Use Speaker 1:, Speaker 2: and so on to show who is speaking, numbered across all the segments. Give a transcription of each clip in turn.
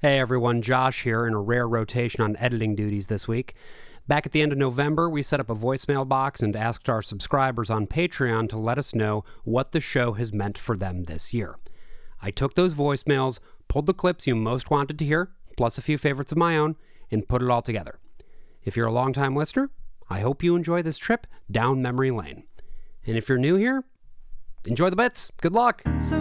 Speaker 1: Hey everyone, Josh here in a rare rotation on editing duties this week. Back at the end of November, we set up a voicemail box and asked our subscribers on Patreon to let us know what the show has meant for them this year. I took those voicemails, pulled the clips you most wanted to hear, plus a few favorites of my own, and put it all together. If you're a longtime listener, I hope you enjoy this trip down memory lane. And if you're new here, enjoy the bits. Good luck.
Speaker 2: So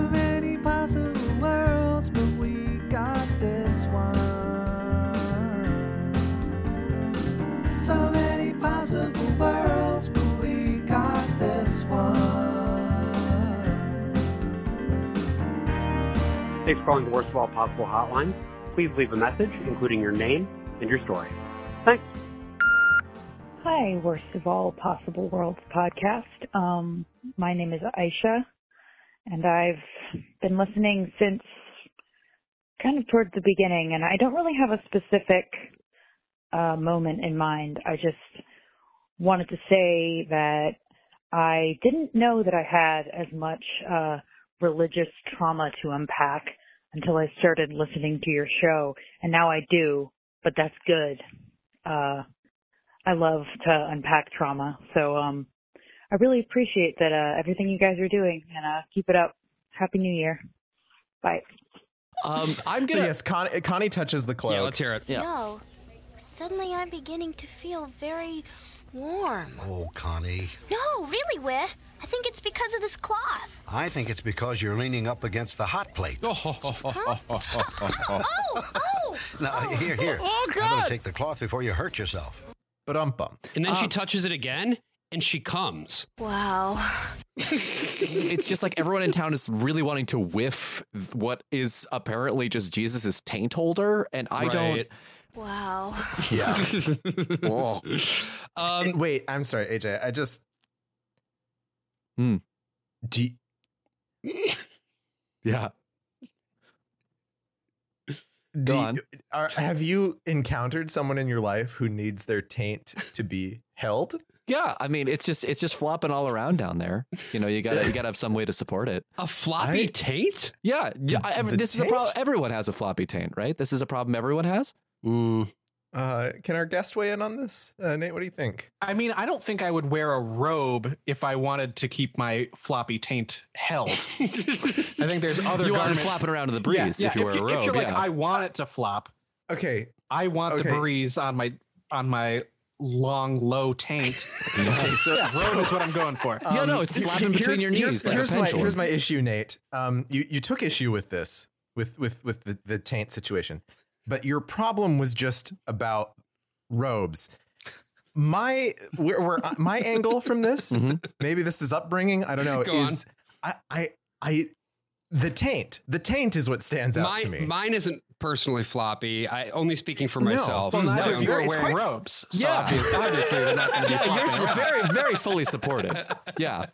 Speaker 1: Thanks for calling the worst of all possible hotline. Please leave a message, including your name and your story. Thanks.
Speaker 3: Hi, Worst of All Possible Worlds podcast. Um, my name is Aisha, and I've been listening since kind of towards the beginning, and I don't really have a specific uh, moment in mind. I just wanted to say that I didn't know that I had as much uh, religious trauma to unpack until I started listening to your show, and now I do, but that's good. Uh, I love to unpack trauma. So um I really appreciate that uh everything you guys are doing and uh keep it up. Happy New Year. Bye.
Speaker 4: Um, I'm
Speaker 5: So
Speaker 4: gonna.
Speaker 5: yes, Con- Connie touches the cloak.
Speaker 1: Yeah, let's hear it.
Speaker 4: Yeah.
Speaker 6: No. Suddenly I'm beginning to feel very warm.
Speaker 7: Oh, Connie.
Speaker 6: No, really, Whit. I think it's because of this cloth.
Speaker 7: I think it's because you're leaning up against the hot plate.
Speaker 6: Oh, oh! Oh! Oh!
Speaker 7: Now, here, here.
Speaker 4: Oh, God.
Speaker 7: I'm going to take the cloth before you hurt yourself.
Speaker 5: But um bum.
Speaker 1: And then she
Speaker 4: Um,
Speaker 1: touches it again, and she comes.
Speaker 6: Wow.
Speaker 4: it's just like everyone in town is really wanting to whiff what is apparently just Jesus's taint holder, and I don't.
Speaker 1: Right.
Speaker 6: Wow.
Speaker 5: Yeah.
Speaker 4: Oh.
Speaker 1: Um,
Speaker 5: Wait, I'm sorry, AJ. I just.
Speaker 4: Hmm.
Speaker 5: Do you-
Speaker 4: Yeah.
Speaker 5: do
Speaker 4: Go
Speaker 5: you-
Speaker 4: on.
Speaker 5: are, have you encountered someone in your life who needs their taint to be held?
Speaker 4: Yeah, I mean, it's just it's just flopping all around down there. You know, you gotta you gotta have some way to support it.
Speaker 1: a floppy
Speaker 5: I-
Speaker 1: taint?
Speaker 4: Yeah, yeah. I, every,
Speaker 5: the
Speaker 4: this is a problem. Everyone has a floppy taint, right? This is a problem everyone has.
Speaker 1: Mm.
Speaker 5: Uh, can our guest weigh in on this? Uh, Nate, what do you think?
Speaker 8: I mean, I don't think I would wear a robe if I wanted to keep my floppy taint held. I think there's other
Speaker 4: you want it
Speaker 8: garments.
Speaker 4: flopping around in the breeze
Speaker 8: Yeah,
Speaker 4: if you wear a robe.
Speaker 8: If you're like,
Speaker 4: yeah.
Speaker 8: I want it to flop.
Speaker 5: Okay,
Speaker 8: I want
Speaker 5: Okay.
Speaker 8: the breeze on my on my long low taint.
Speaker 4: Okay, so-
Speaker 8: yeah, robe is what I'm going for.
Speaker 4: Yeah, no, it's
Speaker 5: he-
Speaker 4: slapping
Speaker 5: he-
Speaker 4: between
Speaker 5: here's-
Speaker 4: your
Speaker 5: here's-
Speaker 4: knees like
Speaker 5: Here's, my, here's my issue, Nate. Um, you you took issue with this with with with the, the taint situation, but your problem was just about robes. My where, where my angle from this,
Speaker 4: Mhm.
Speaker 5: maybe this is upbringing. I don't know.
Speaker 1: Go
Speaker 5: is I I I the taint. The taint is what stands out to
Speaker 1: Mine,
Speaker 5: me.
Speaker 1: mine isn't personally floppy. I only speaking for
Speaker 5: No.
Speaker 1: myself.
Speaker 8: Well,
Speaker 5: No,
Speaker 8: neither
Speaker 5: it's you're
Speaker 8: wearing
Speaker 5: quite-
Speaker 8: robes. So
Speaker 4: Yeah.
Speaker 8: obviously, obviously they're not going to be
Speaker 4: yeah, yours is very very fully supported. Yeah.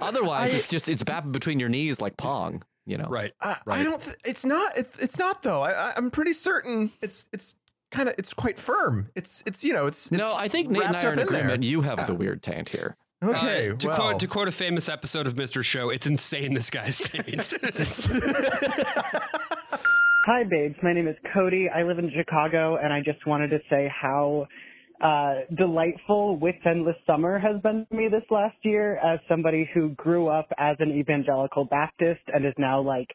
Speaker 4: Otherwise,
Speaker 5: I-
Speaker 4: it's just it's bapping between your knees like pong. You know.
Speaker 1: right.
Speaker 5: I, I don't. Th- it's not. It, it's not though. I, I, I'm pretty certain. It's it's kind of. It's quite firm. It's it's you know. It's,
Speaker 4: No,
Speaker 5: it's
Speaker 4: I think Nate and I are
Speaker 5: up
Speaker 4: in
Speaker 5: there.
Speaker 4: agreement. You have the weird taint here.
Speaker 5: Okay.
Speaker 1: Uh, to
Speaker 5: well.
Speaker 1: quote to quote a famous episode of Mr. Show, it's insane this guy's taint.
Speaker 9: Hi, babes. My name is Cody. I live in Chicago, and I just wanted to say how uh, delightful Whit's Endless Summer has been me this last year as somebody who grew up as an evangelical Baptist and is now like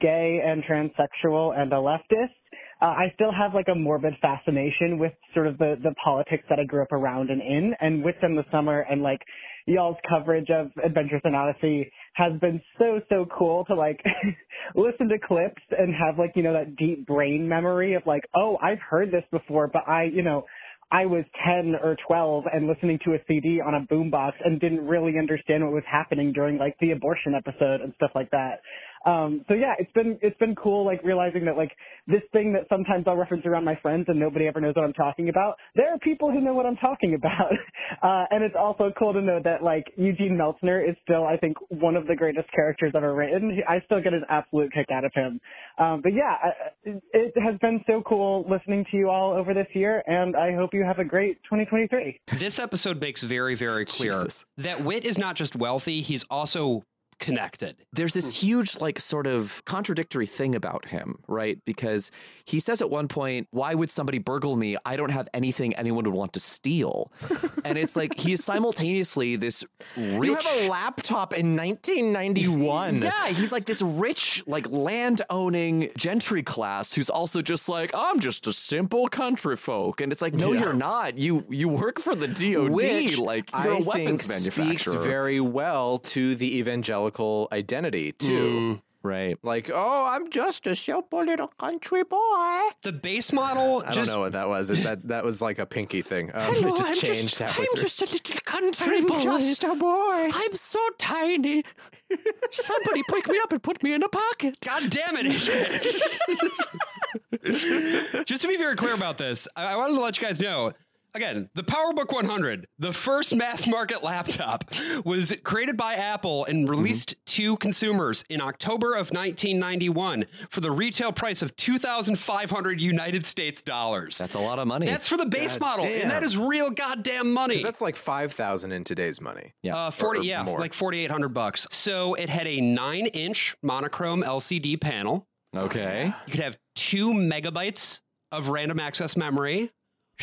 Speaker 9: gay and transsexual and a leftist. Uh, I still have like a morbid fascination with sort of the, the politics that I grew up around and in, and Whit's Endless Summer and like y'all's coverage of Adventures in Odyssey has been so so cool to like listen to clips and have like you know that deep brain memory of like oh I've heard this before but I you know I was 10 or 12 and listening to a CD on a boombox and didn't really understand what was happening during like the abortion episode and stuff like that. Um, so yeah, it's been, it's been cool like realizing that like this thing that sometimes I'll reference around my friends and nobody ever knows what I'm talking about. There are people who know what I'm talking about. Uh, and it's also cool to know that like Eugene Meltzner is still, I think, one of the greatest characters ever written. I still get an absolute kick out of him. Um, but yeah, I- it has been so cool listening to you all over this year, and I hope you have a great 2023.
Speaker 1: this episode makes very, very clear
Speaker 4: Jesus.
Speaker 1: that Whit is not just wealthy, he's also connected.
Speaker 4: There's this hmm. huge, like, sort of contradictory thing about him, right? Because he says at one point, Why would somebody burgle me? I don't have anything anyone would want to steal. and it's like he is simultaneously this rich.
Speaker 5: You have a laptop in 1991.
Speaker 4: Yeah, he's like this rich, like land owning gentry class who's also just like, I'm just a simple country folk. And it's like, no,
Speaker 5: Yeah.
Speaker 4: you're not. You you work for the DOD.
Speaker 10: Which
Speaker 4: like
Speaker 10: I
Speaker 4: you're a
Speaker 10: think
Speaker 4: weapons
Speaker 10: speaks very well to the evangelical identity too.
Speaker 4: right.
Speaker 10: Like, oh, I'm just a simple little country boy.
Speaker 1: The base model
Speaker 10: I
Speaker 1: just
Speaker 10: don't know what that was. It- That that was like a pinky thing. Um, it just changed halfway through.
Speaker 4: Just a little country boy.
Speaker 10: I'm just a boy.
Speaker 4: I'm so tiny. Somebody pick me up and put me in a pocket.
Speaker 1: God damn it, Just to be very clear about this, I, I wanted to let you guys know. Again, the PowerBook 100, the first mass market laptop, was created by Apple and released to consumers in October of 1991 for the retail price of 2,500 United States dollars.
Speaker 4: That's a lot of money.
Speaker 1: That's for the base
Speaker 10: God
Speaker 1: model,
Speaker 10: damn.
Speaker 1: and that is real goddamn money.
Speaker 10: That's like five thousand in today's money.
Speaker 4: yeah.
Speaker 1: Uh, forty,
Speaker 10: or
Speaker 1: yeah,
Speaker 10: more.
Speaker 1: like forty eight hundred bucks. So it had a nine inch monochrome LCD panel.
Speaker 4: okay.
Speaker 1: You could have two megabytes of random access memory,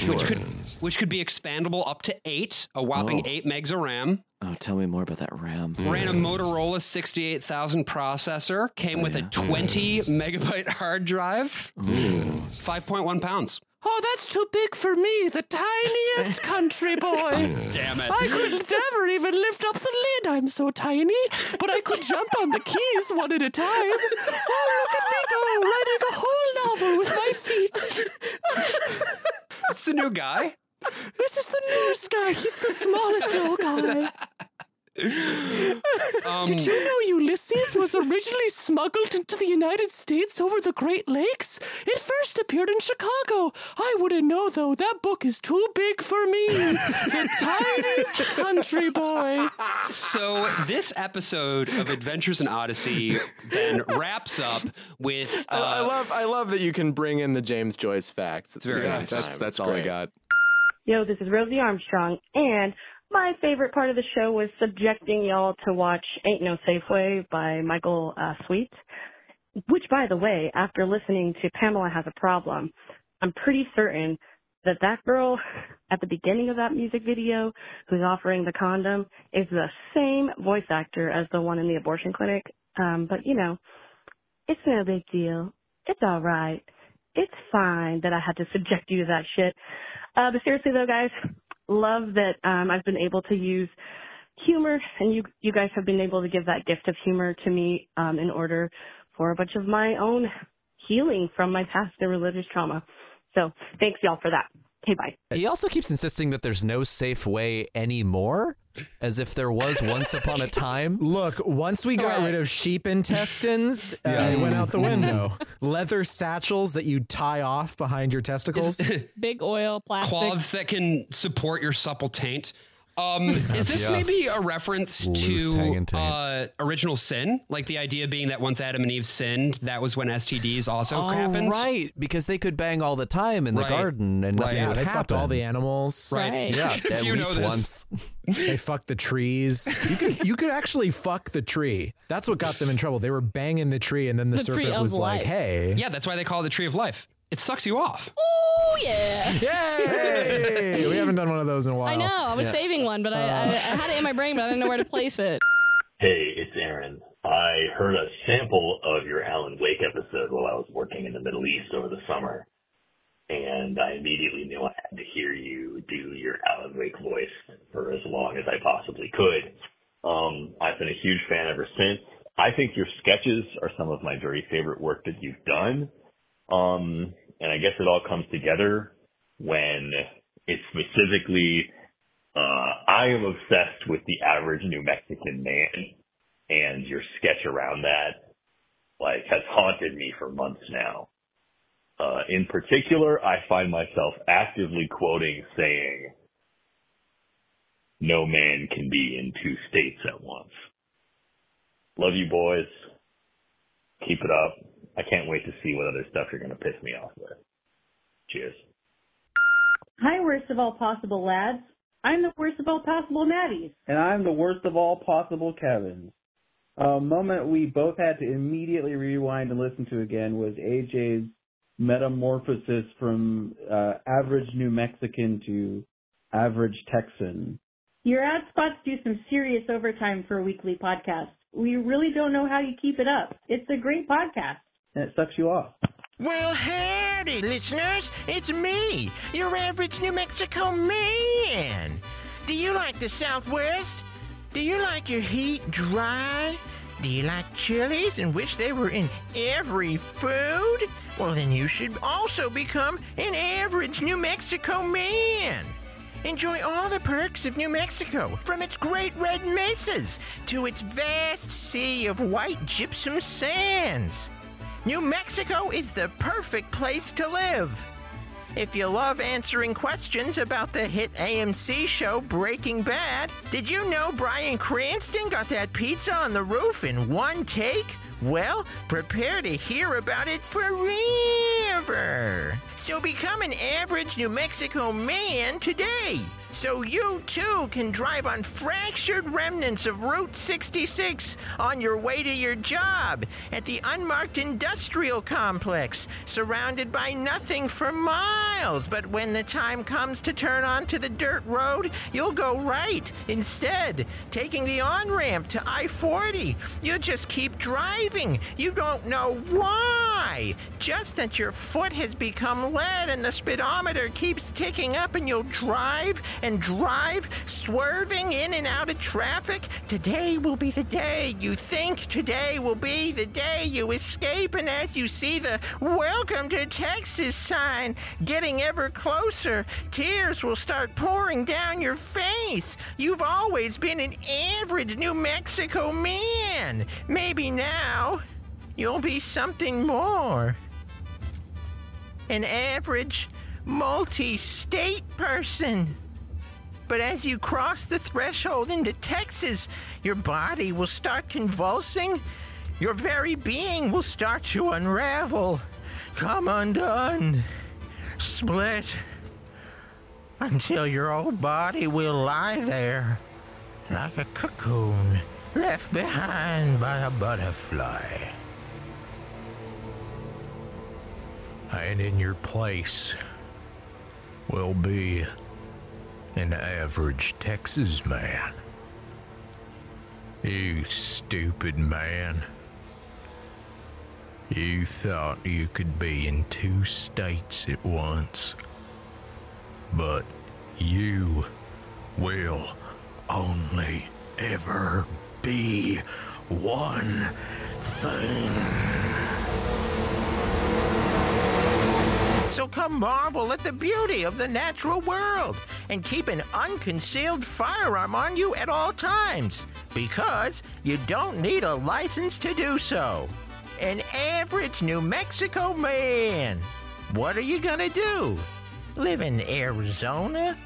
Speaker 1: which could which could be expandable up to eight, a whopping
Speaker 4: Oh.
Speaker 1: eight megs of RAM.
Speaker 4: Oh, tell me more about that RAM.
Speaker 1: Ran a Motorola sixty eight thousand processor. Came with a twenty megabyte hard drive. Five point one pounds.
Speaker 4: Oh, that's too big for me, the tiniest country boy.
Speaker 1: Damn it!
Speaker 4: I could never even lift up the lid. I'm so tiny, but I could jump on the keys one at a time. Oh, look at me go, writing a whole novel with my feet.
Speaker 1: It's the new guy.
Speaker 4: This is the newest guy. He's the smallest little guy.
Speaker 1: Um,
Speaker 4: Did you know Ulysses was originally smuggled into the United States over the Great Lakes? It first appeared in Chicago. I wouldn't know though. That book is too big for me. the tiniest country boy.
Speaker 1: So this episode of Adventures in Odyssey then wraps up with
Speaker 10: I- I
Speaker 1: uh,
Speaker 10: love I love that you can bring in the James Joyce facts. It's
Speaker 1: very nice.
Speaker 10: That's that's all I got.
Speaker 11: Yo, this is Rosie Armstrong, and my favorite part of the show was subjecting y'all to watch Ain't No Safe Way by Michael uh, Sweet. Which, by the way, after listening to Pamela Has a Problem, I'm pretty certain that that girl at the beginning of that music video who's offering the condom is the same voice actor as the one in the abortion clinic. Um, but, you know, it's no big deal. It's all right. It's fine that I had to subject you to that shit. Uh, but seriously though, guys, love that um, I've been able to use humor, and you you guys have been able to give that gift of humor to me um, in order for a bunch of my own healing from my past and religious trauma. So thanks y'all for that. Okay, bye.
Speaker 12: He also keeps insisting that there's no safe way anymore, as if there was once upon a time.
Speaker 5: Look, once we got rid of sheep intestines, uh, it went out the window. Leather satchels that you tie off behind your testicles.
Speaker 13: Big oil, plastic.
Speaker 1: cloths that can support your supple taint. Um, is this
Speaker 12: Yeah.
Speaker 1: maybe a reference
Speaker 12: Loose
Speaker 1: to uh, original sin? Like the idea being that once Adam and Eve sinned, that was when STDs also
Speaker 12: Oh,
Speaker 1: happened?
Speaker 12: right, because they could bang all the time in the
Speaker 1: Right.
Speaker 12: garden and nothing
Speaker 5: yeah,
Speaker 12: would
Speaker 5: they
Speaker 12: happen.
Speaker 5: fucked all the animals.
Speaker 1: Right.
Speaker 12: Yeah,
Speaker 1: If
Speaker 12: at
Speaker 1: you know this.
Speaker 12: once.
Speaker 5: They fucked the trees. You could you could actually fuck the tree. That's what got them in trouble. They were banging the tree, and then the,
Speaker 13: The
Speaker 5: serpent
Speaker 13: of
Speaker 5: was like, "Hey,
Speaker 1: Yeah, that's why they call it the tree of life. It sucks you off.
Speaker 13: Oh yeah.
Speaker 5: hey, we haven't done one of those in a while."
Speaker 13: I know. I was saving one, but I, I, I had it in my brain, but I didn't know where to place it.
Speaker 14: Hey, it's Aaron. I heard a sample of your Alan Wake episode while I was working in the Middle East over the summer, and I immediately knew I had to hear you do your Alan Wake voice for as long as I possibly could. Um, I've been a huge fan ever since. I think your sketches are some of my very favorite work that you've done. Um, and I guess it all comes together when it's specifically uh, I am obsessed with the average New Mexican man, and your sketch around that, like, has haunted me for months now. Uh, in particular, I find myself actively quoting saying, no man can be in two states at once. Love you boys. Keep it up. I can't wait to see what other stuff you're going to piss me off with. Cheers.
Speaker 15: Hi, worst of all possible lads. I'm the worst of all possible Maddies.
Speaker 16: And I'm the worst of all possible Kevins. A moment we both had to immediately rewind and listen to again was AJ's metamorphosis from uh, average New Mexican to average Texan.
Speaker 15: Your ad spots do some serious overtime for a weekly podcast. We really don't know how you keep it up. It's a great podcast.
Speaker 16: And it sucks you off.
Speaker 17: Well, howdy, listeners. It's me, your average New Mexico man. Do you like the Southwest? Do you like your heat dry? Do you like chilies and wish they were in every food? Well, then you should also become an average New Mexico man. Enjoy all the perks of New Mexico, from its great red mesas to its vast sea of white gypsum sands. New Mexico is the perfect place to live. If you love answering questions about the hit AMC show Breaking Bad, did you know Bryan Cranston got that pizza on the roof in one take? Well, prepare to hear about it forever. So become an average New Mexico man today. So you too can drive on fractured remnants of Route 66 on your way to your job at the unmarked industrial complex, surrounded by nothing for miles. But when the time comes to turn onto the dirt road, you'll go right instead, taking the on ramp to I 40. You'll just keep driving. You don't know why. Just that your foot has become lead and the speedometer keeps ticking up, and you'll drive and drive, swerving in and out of traffic. Today will be the day you think today will be the day you escape, and as you see the Welcome to Texas sign getting ever closer, tears will start pouring down your face. You've always been an average New Mexico man. Maybe now you'll be something more. An average multi state person. But as you cross the threshold into Texas, your body will start convulsing. Your very being will start to unravel, come undone, split, until your old body will lie there like a cocoon left behind by a butterfly.
Speaker 18: And in your place will be an average Texas man. You stupid man. You thought you could be in two states at once. But you will only ever be one thing.
Speaker 17: So come marvel at the beauty of the natural world and keep an unconcealed firearm on you at all times because you don't need a license to do so. An average New Mexico man. What are you gonna do? Live in Arizona?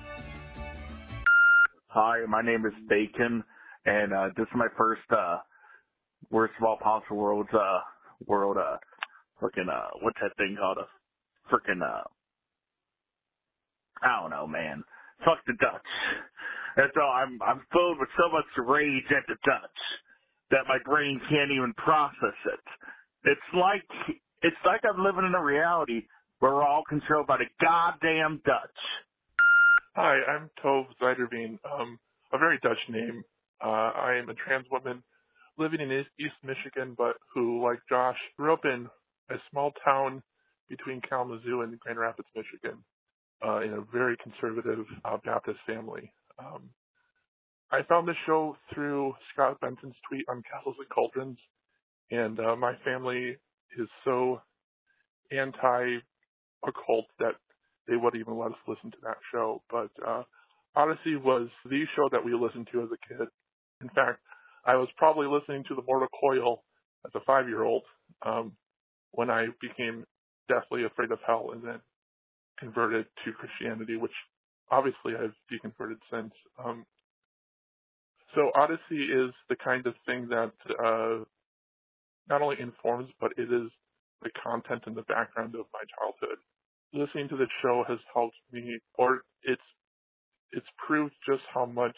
Speaker 19: Hi, my name is Bacon, and uh, this is my first uh, worst of all possible worlds uh, world uh, freaking uh, what's that thing called a freaking uh, I don't know, man. Fuck the Dutch. That's all. I'm I'm filled with so much rage at the Dutch that my brain can't even process it. It's like it's like I'm living in a reality where we're all controlled by the goddamn Dutch.
Speaker 20: Hi, I'm Tove Zeiderveen, um, a very Dutch name. Uh, I am a trans woman living in East, East Michigan, but who, like Josh, grew up in a small town between Kalamazoo and Grand Rapids, Michigan, uh, in a very conservative uh, Baptist family. Um, I found this show through Scott Benson's tweet on Castles and Cauldrons, and uh, my family is so anti occult that they wouldn't even let us listen to that show. But uh, Odyssey was the show that we listened to as a kid. In fact, I was probably listening to the Mortal Coil as a five year old um, when I became deathly afraid of hell and then converted to Christianity, which obviously I've deconverted since. Um, so Odyssey is the kind of thing that uh, not only informs, but it is the content and the background of my childhood. Listening to the show has helped me, or it's it's proved just how much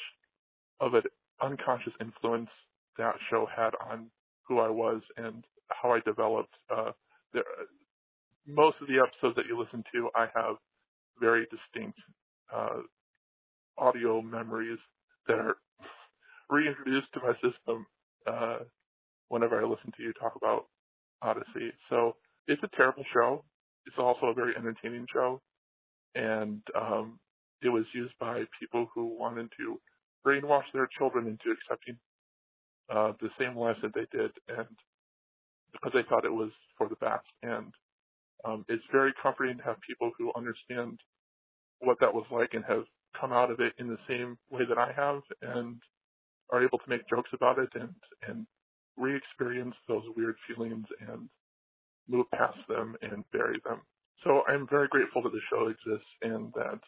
Speaker 20: of an unconscious influence that show had on who I was and how I developed. Uh, there, most of the episodes that you listen to, I have very distinct uh, audio memories that are reintroduced to my system uh, whenever I listen to you talk about Odyssey. So it's a terrible show. It's also a very entertaining show, and um, it was used by people who wanted to brainwash their children into accepting uh, the same lives that they did, and because they thought it was for the best. And um, it's very comforting to have people who understand what that was like and have come out of it in the same way that I have, and are able to make jokes about it and and re-experience those weird feelings and move past them and bury them. So I'm very grateful that the show exists and that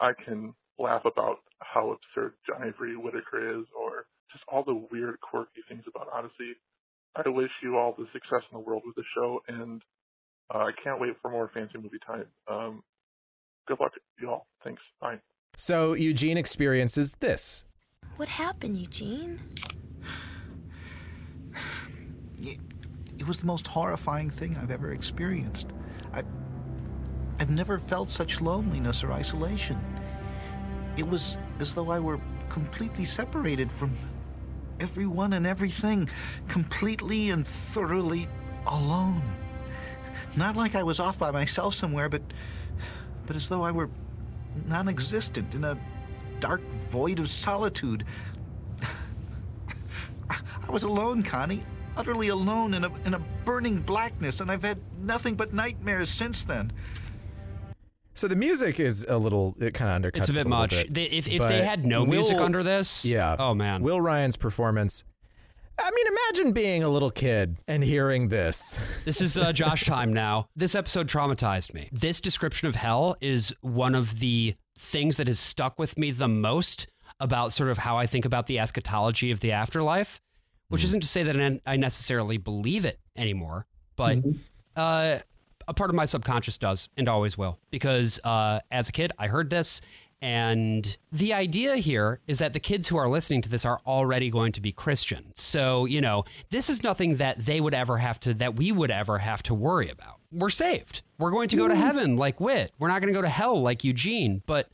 Speaker 20: I can laugh about how absurd John Avery Whittaker is or just all the weird, quirky things about Odyssey. I wish you all the success in the world with the show, and uh, I can't wait for more fancy movie time. Um, good luck, you all. Thanks. Bye.
Speaker 5: So Eugene experiences this.
Speaker 6: What happened, Eugene?
Speaker 21: It, it was the most horrifying thing I've ever experienced. I, I've never felt such loneliness or isolation. It was as though I were completely separated from everyone and everything, completely and thoroughly alone. Not like I was off by myself somewhere, but but as though I were non-existent in a dark void of solitude. I was alone, Connie, utterly alone in a in a burning blackness, and I've had nothing but nightmares since then.
Speaker 5: So the music is a little, it kind of undercuts
Speaker 1: It's a
Speaker 5: it
Speaker 1: bit
Speaker 5: little
Speaker 1: much.
Speaker 5: bit.
Speaker 1: They- if- if
Speaker 5: But
Speaker 1: they had no music under this,
Speaker 5: yeah.
Speaker 1: oh man,
Speaker 5: Will Ryan's performance. I mean, imagine being a little kid and hearing this.
Speaker 1: This is uh, Josh time now. This episode traumatized me. This description of hell is one of the things that has stuck with me the most about sort of how I think about the eschatology of the afterlife, which isn't to say that I- necessarily believe it anymore, but uh, a part of my subconscious does and always will. Because uh, as a kid, I heard this. And the idea here is that the kids who are listening to this are already going to be Christian. So, you know, this is nothing that they would ever have to, that we would ever have to worry about. We're saved. We're going to go to heaven like Whit. We're not going to go to hell like Eugene. But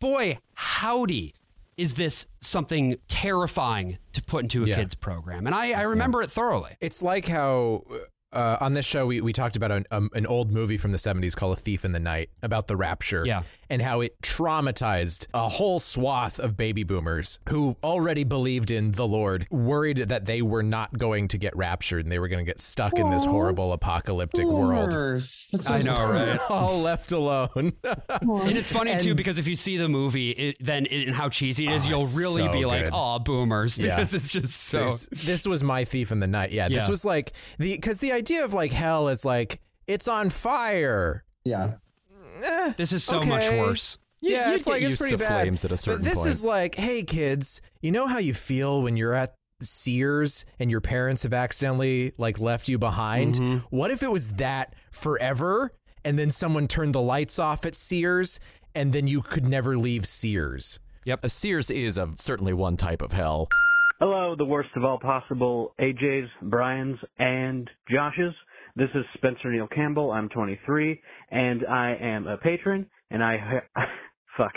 Speaker 1: boy, howdy, is this something terrifying to put into a
Speaker 5: Yeah.
Speaker 1: kid's program. And I, I remember it thoroughly.
Speaker 5: It's like how uh, on this show we, we talked about an, um, an old movie from the 70s called A Thief in the Night about the rapture
Speaker 1: Yeah.
Speaker 5: And how it traumatized a whole swath of baby boomers who already believed in the Lord, worried that they were not going to get raptured and they were going to get stuck in this horrible apocalyptic world.
Speaker 2: Boomers. That's so
Speaker 1: I know, right?
Speaker 5: All left alone.
Speaker 1: And it's funny too because if you see the movie, it, then it, and how cheesy it is,
Speaker 5: Oh,
Speaker 1: you'll really
Speaker 5: so
Speaker 1: be like, "Oh, boomers,"
Speaker 5: Yeah.
Speaker 1: because it's just so.
Speaker 5: It's- this was my thief in the night. Yeah, this
Speaker 1: Yeah.
Speaker 5: was like the because the idea of like hell is like it's on fire.
Speaker 22: Yeah.
Speaker 1: This is so much
Speaker 5: okay.
Speaker 1: worse.
Speaker 5: Yeah,
Speaker 12: you'd
Speaker 5: it's
Speaker 12: get
Speaker 5: like it's
Speaker 12: used
Speaker 5: pretty bad.
Speaker 12: flames at a certain
Speaker 5: but this
Speaker 12: point.
Speaker 5: is like, hey kids, you know how you feel when you're at Sears and your parents have accidentally like left you behind?
Speaker 12: Mm-hmm.
Speaker 5: What if it was that forever and then someone turned the lights off at Sears and then you could never leave Sears?
Speaker 1: Yep.
Speaker 12: A Sears is a, certainly one type of hell.
Speaker 23: Hello, the worst of all possible AJ's, Brian's, and Josh's. This is Spencer Neil Campbell. I'm 23, and I am a patron, and I, fuck,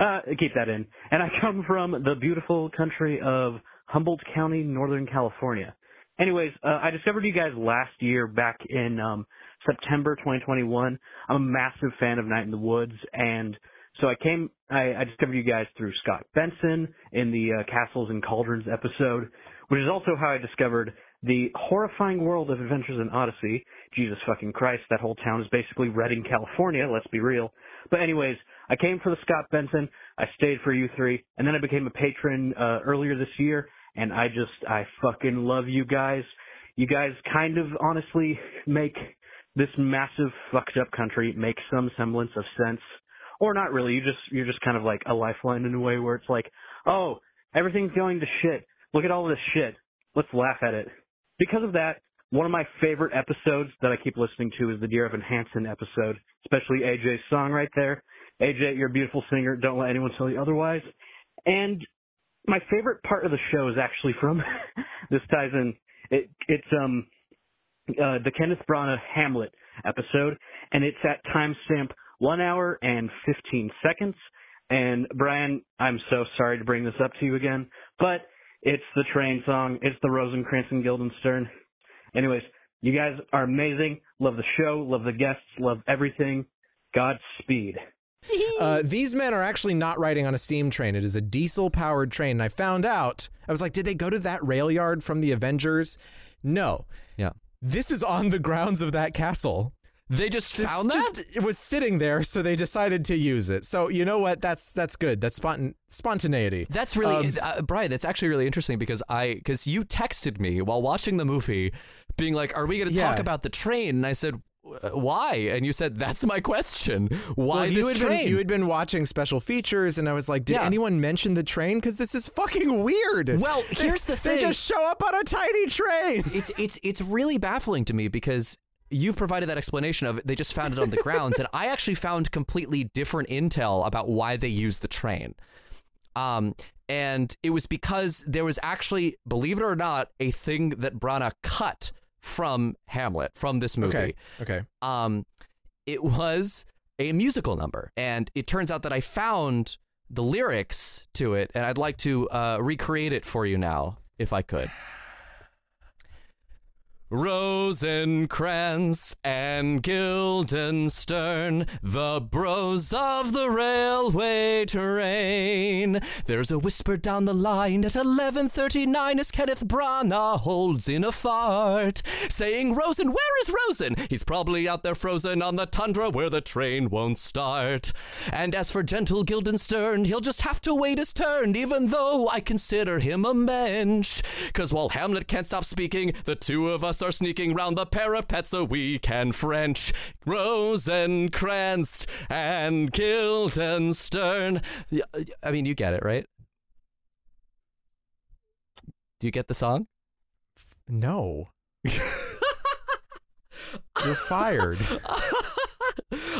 Speaker 23: uh, keep that in. And I come from the beautiful country of Humboldt County, Northern California. Anyways, uh, I discovered you guys last year back in, um, September 2021. I'm a massive fan of Night in the Woods, and so I came, I, I discovered you guys through Scott Benson in the uh, Castles and Cauldrons episode, which is also how I discovered the horrifying world of Adventures in Odyssey. Jesus fucking Christ, that whole town is basically Redding, California, let's be real. But anyways, I came for the Scott Benson, I stayed for you three, and then I became a patron uh, earlier this year, and I just, I fucking love you guys. You guys kind of honestly make this massive fucked up country make some semblance of sense or not really. You just you're just kind of like a lifeline in a way where it's like, oh, everything's going to shit. Look at all this shit. Let's laugh at it. Because of that, one of my favorite episodes that I keep listening to is the Dear Evan Hansen episode, especially AJ's song right there. AJ, you're a beautiful singer. Don't let anyone tell you otherwise. And my favorite part of the show is actually from this ties in. It, it's um uh, the Kenneth Branagh Hamlet episode, and it's at timestamp one hour and fifteen seconds. And Brian, I'm so sorry to bring this up to you again, but it's the train song. It's the Rosencrantz and Guildenstern. Anyways, you guys are amazing. Love the show. Love the guests. Love everything. Godspeed.
Speaker 5: Uh, these men are actually not riding on a steam train. It is a diesel powered train. And I found out, I was like, did they go to that rail yard from the Avengers? No.
Speaker 12: Yeah.
Speaker 5: This is on the grounds of that castle.
Speaker 12: They just
Speaker 5: This
Speaker 12: found that?
Speaker 5: just- it was sitting there, so they decided to use it. So you know what? That's that's good. That's spontan- spontaneity.
Speaker 12: That's really,
Speaker 5: Um,
Speaker 12: uh, Brian. That's actually really interesting because I, because you texted me while watching the movie, being like, "Are we going to talk about the train?" And I said, "Uh, "Why?" And you said, "That's my question. Why
Speaker 5: well,
Speaker 12: this
Speaker 5: you had
Speaker 12: train?"
Speaker 5: Been, you had been watching special features, and I was like, did
Speaker 12: Yeah.
Speaker 5: anyone mention the train? Because this is fucking weird.
Speaker 12: Well,
Speaker 5: They-
Speaker 12: here's the thing They
Speaker 5: just show up on a tiny train.
Speaker 12: it's it's it's really baffling to me because you've provided that explanation of they just found it on the grounds, and I actually found completely different intel about why they used the train. Um, and it was because there was actually, believe it or not, a thing that Branagh cut from Hamlet from this movie.
Speaker 5: Okay. Okay.
Speaker 12: Um, it was a musical number, and it turns out that I found the lyrics to it, and I'd like to uh, recreate it for you now, if I could. Rosencrantz and Guildenstern, the bros of the railway train. There's a whisper down the line at 11:39 as Kenneth Branagh holds in a fart, saying, "Rosen, where is Rosen? He's probably out there frozen on the tundra where the train won't start." And as for gentle Guildenstern, he'll just have to wait his turn, even though I consider him a mensch. Cause while Hamlet can't stop speaking, the two of us are sneaking round the parapet so we can French. Rosencrantz and Guildenstern. Yeah, I mean, you get it, right? Do you get the song?
Speaker 5: No. You're fired.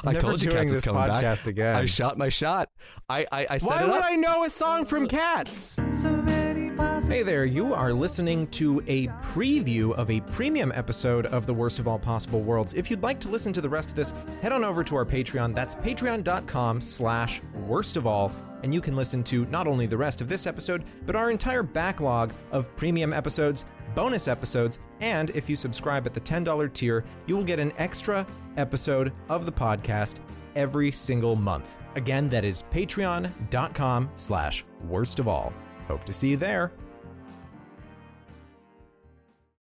Speaker 12: I told you Cats is coming back.
Speaker 5: again.
Speaker 12: I shot my shot. I I, I set
Speaker 5: Why
Speaker 12: it
Speaker 5: would
Speaker 12: up.
Speaker 5: I know a song from Cats? Hey there, you are listening to a preview of a premium episode of The Worst of All Possible Worlds. If you'd like to listen to the rest of this, head on over to our Patreon. That's patreon.com slash worst of all. And you can listen to not only the rest of this episode, but our entire backlog of premium episodes, bonus episodes, and if you subscribe at the $10 tier, you will get an extra episode of the podcast every single month. Again, that is patreon.com slash worst of all. Hope to see you there.